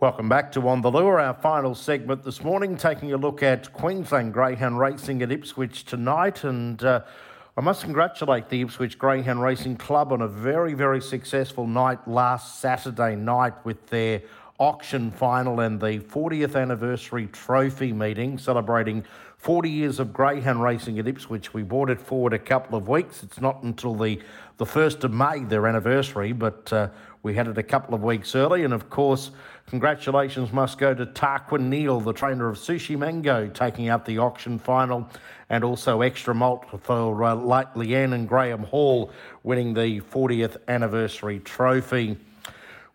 Welcome back to On the Lure, our final segment this morning, taking a look at Queensland Greyhound Racing at Ipswich tonight. And uh, I must congratulate the Ipswich Greyhound Racing Club on a very, very successful night last Saturday night with their auction final and the 40th anniversary trophy meeting celebrating 40 years of greyhound racing at Ipswich. We brought it forward a couple of weeks. It's not until the, the 1st of May, their anniversary, but uh, we had it a couple of weeks early. And of course, congratulations must go to Tarquin Neal, the trainer of Sushi Mango, taking out the auction final, and also extra malt for uh, Leanne and Graham Hall winning the 40th anniversary trophy.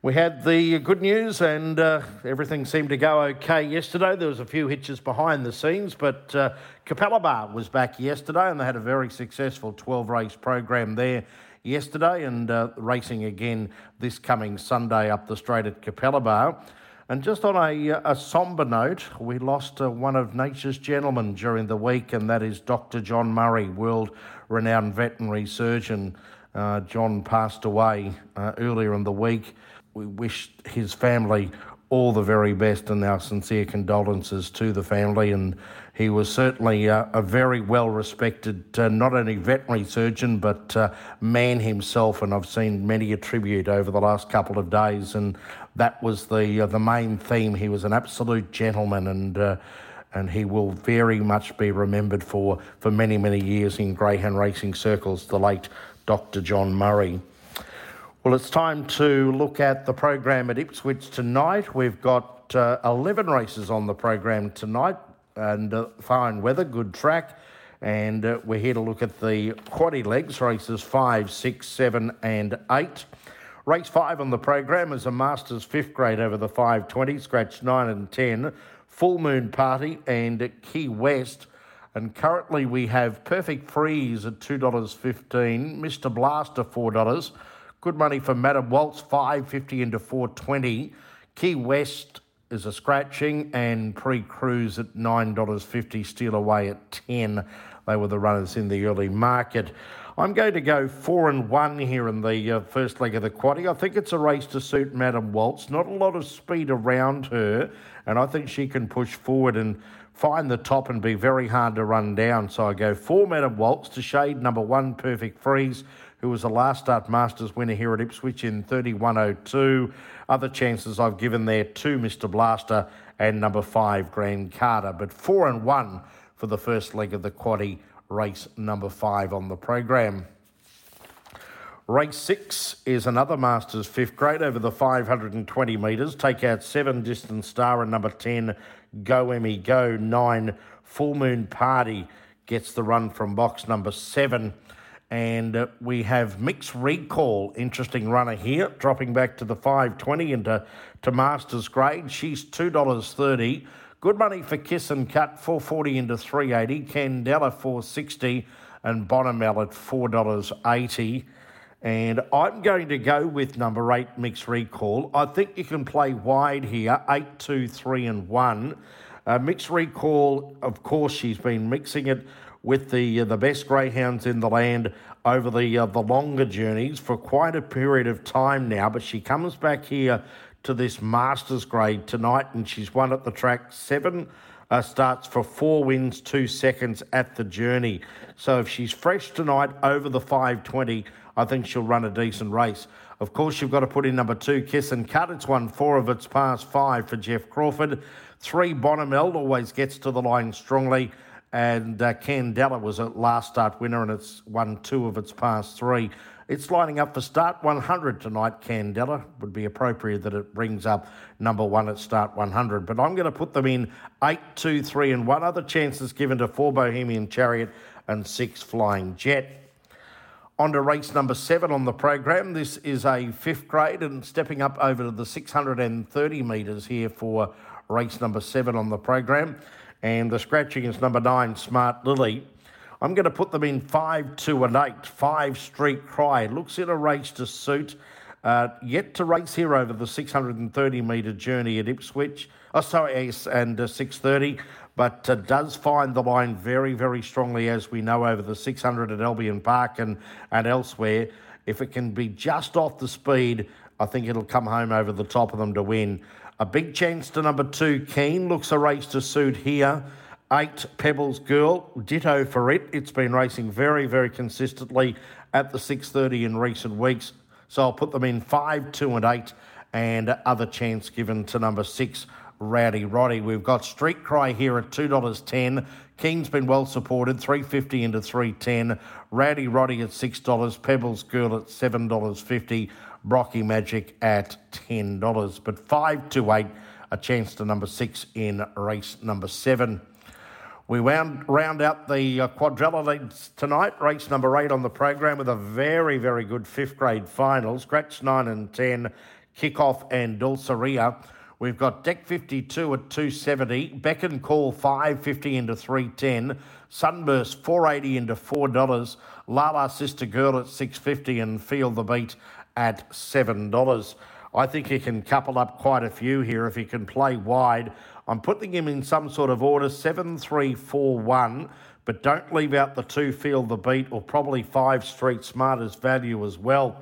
We had the good news, and uh, everything seemed to go okay yesterday. There was a few hitches behind the scenes, but uh, Bar was back yesterday, and they had a very successful 12 race program there yesterday, and uh, racing again this coming Sunday up the straight at Capalaba. And just on a, a sombre note, we lost uh, one of nature's gentlemen during the week, and that is Dr. John Murray, world renowned veterinary surgeon. Uh, John passed away uh, earlier in the week we wish his family all the very best and our sincere condolences to the family. And he was certainly uh, a very well respected, uh, not only veterinary surgeon, but uh, man himself. And I've seen many a tribute over the last couple of days. And that was the, uh, the main theme. He was an absolute gentleman and uh, and he will very much be remembered for, for many, many years in greyhound racing circles, the late Dr. John Murray. Well, it's time to look at the program at Ipswich tonight. We've got uh, 11 races on the program tonight and uh, fine weather, good track. And uh, we're here to look at the quaddy legs, races 5, 6, 7, and 8. Race 5 on the program is a Masters 5th grade over the 520, scratch 9 and 10, Full Moon Party and Key West. And currently we have Perfect Freeze at $2.15, Mr. Blaster $4. Good money for Madam Waltz, 550 into 420. Key West is a scratching and pre-cruise at $9.50, steal away at 10. They were the runners in the early market. I'm going to go four and one here in the uh, first leg of the quaddy. I think it's a race to suit Madam Waltz. Not a lot of speed around her, and I think she can push forward and find the top and be very hard to run down. So I go four Madam Waltz to shade number one, Perfect Freeze who was a last start Masters winner here at Ipswich in 31.02. Other chances I've given there to Mr. Blaster and number five, Grand Carter, but four and one for the first leg of the quaddy race number five on the program. Race six is another Masters fifth grade over the 520 metres. Take out seven Distant Star and number 10, Go Emmy Go. Nine, Full Moon Party gets the run from box number seven. And uh, we have Mix Recall, interesting runner here, dropping back to the 520 into to Masters grade. She's $2.30. Good money for Kiss and Cut, 440 into 380. Candela, 460 and Bonamel at $4.80. And I'm going to go with number eight, Mix Recall. I think you can play wide here, eight, two, three, and one. Uh, Mix Recall, of course, she's been mixing it with the uh, the best greyhounds in the land over the uh, the longer journeys for quite a period of time now. But she comes back here to this Masters grade tonight, and she's won at the track seven. Uh, starts for four wins, two seconds at the journey. So if she's fresh tonight over the 520, I think she'll run a decent race. Of course, you've got to put in number two, Kiss and Cut. It's won four of its past five for Jeff Crawford. Three, Bonamel always gets to the line strongly and uh, Candela was a last start winner and it's won two of its past three. It's lining up for start 100 tonight, Candela. Would be appropriate that it brings up number one at start 100. But I'm going to put them in 8, 2, 3, and 1. Other chances given to 4 Bohemian Chariot and 6 Flying Jet. On to race number 7 on the program. This is a fifth grade and stepping up over to the 630 metres here for race number 7 on the program and the scratching is number nine, Smart Lily. I'm going to put them in five, two, and eight. Five Street Cry looks in a race to suit. Uh, yet to race here over the 630 metre journey at Ipswich. Oh, sorry, and uh, 630, but uh, does find the line very, very strongly, as we know, over the 600 at Albion Park and, and elsewhere. If it can be just off the speed I think it'll come home over the top of them to win. A big chance to number two, Keen. Looks a race to suit here. Eight, Pebbles Girl. Ditto for it. It's been racing very, very consistently at the 6.30 in recent weeks. So I'll put them in five, two, and eight, and other chance given to number six, Rowdy Roddy. We've got Street Cry here at $2.10. King's been well supported, 350 into 310. Rowdy Roddy at $6. Pebbles Girl at $7.50. Brocky Magic at $10. But 5 to 8, a chance to number 6 in race number 7. We round, round out the uh, quadrella tonight, race number 8 on the program with a very, very good fifth grade final. Scratch 9 and 10, Kickoff and Dulceria. We've got Deck 52 at 270, Beck and Call 550 into 310, Sunburst 480 into $4, Lala Sister Girl at 650 and Feel the Beat at $7. I think he can couple up quite a few here if he can play wide. I'm putting him in some sort of order 7 3 4 1, but don't leave out the two Feel the Beat or probably five Street smartest value as well.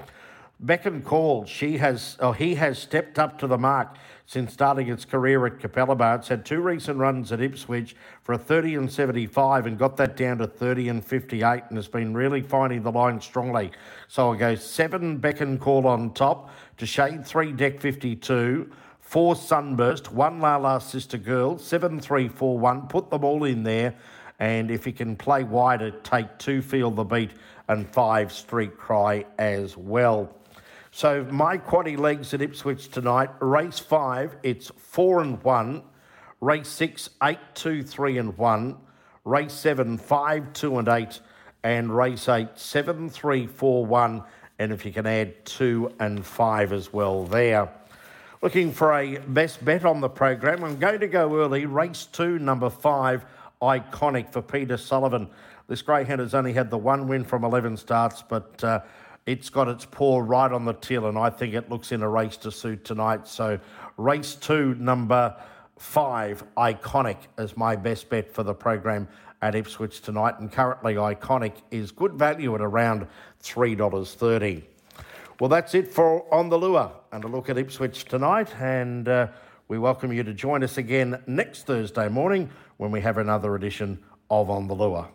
Beck and Call, she has, oh, he has stepped up to the mark since starting its career at Capalaba It's had two recent runs at Ipswich for a 30 and 75 and got that down to 30 and 58 and has been really finding the line strongly. So I go seven Beck and Call on top to shade three deck 52 four Sunburst, one La La Sister Girl, seven, three, four, one. Put them all in there, and if you can play wider, take two Feel the Beat and five Street Cry as well. So my quaddy legs at Ipswich tonight. Race five, it's four and one. Race six, eight, two, three and one. Race seven, five, two and eight. And race eight, seven, three, four, one. And if you can add two and five as well there. Looking for a best bet on the program. I'm going to go early. Race two, number five, iconic for Peter Sullivan. This greyhound has only had the one win from 11 starts, but uh, it's got its paw right on the till, and I think it looks in a race to suit tonight. So, race two, number five, Iconic, is my best bet for the program at Ipswich tonight. And currently, Iconic is good value at around $3.30. Well, that's it for On the Lure and a look at Ipswich tonight. And uh, we welcome you to join us again next Thursday morning when we have another edition of On the Lure.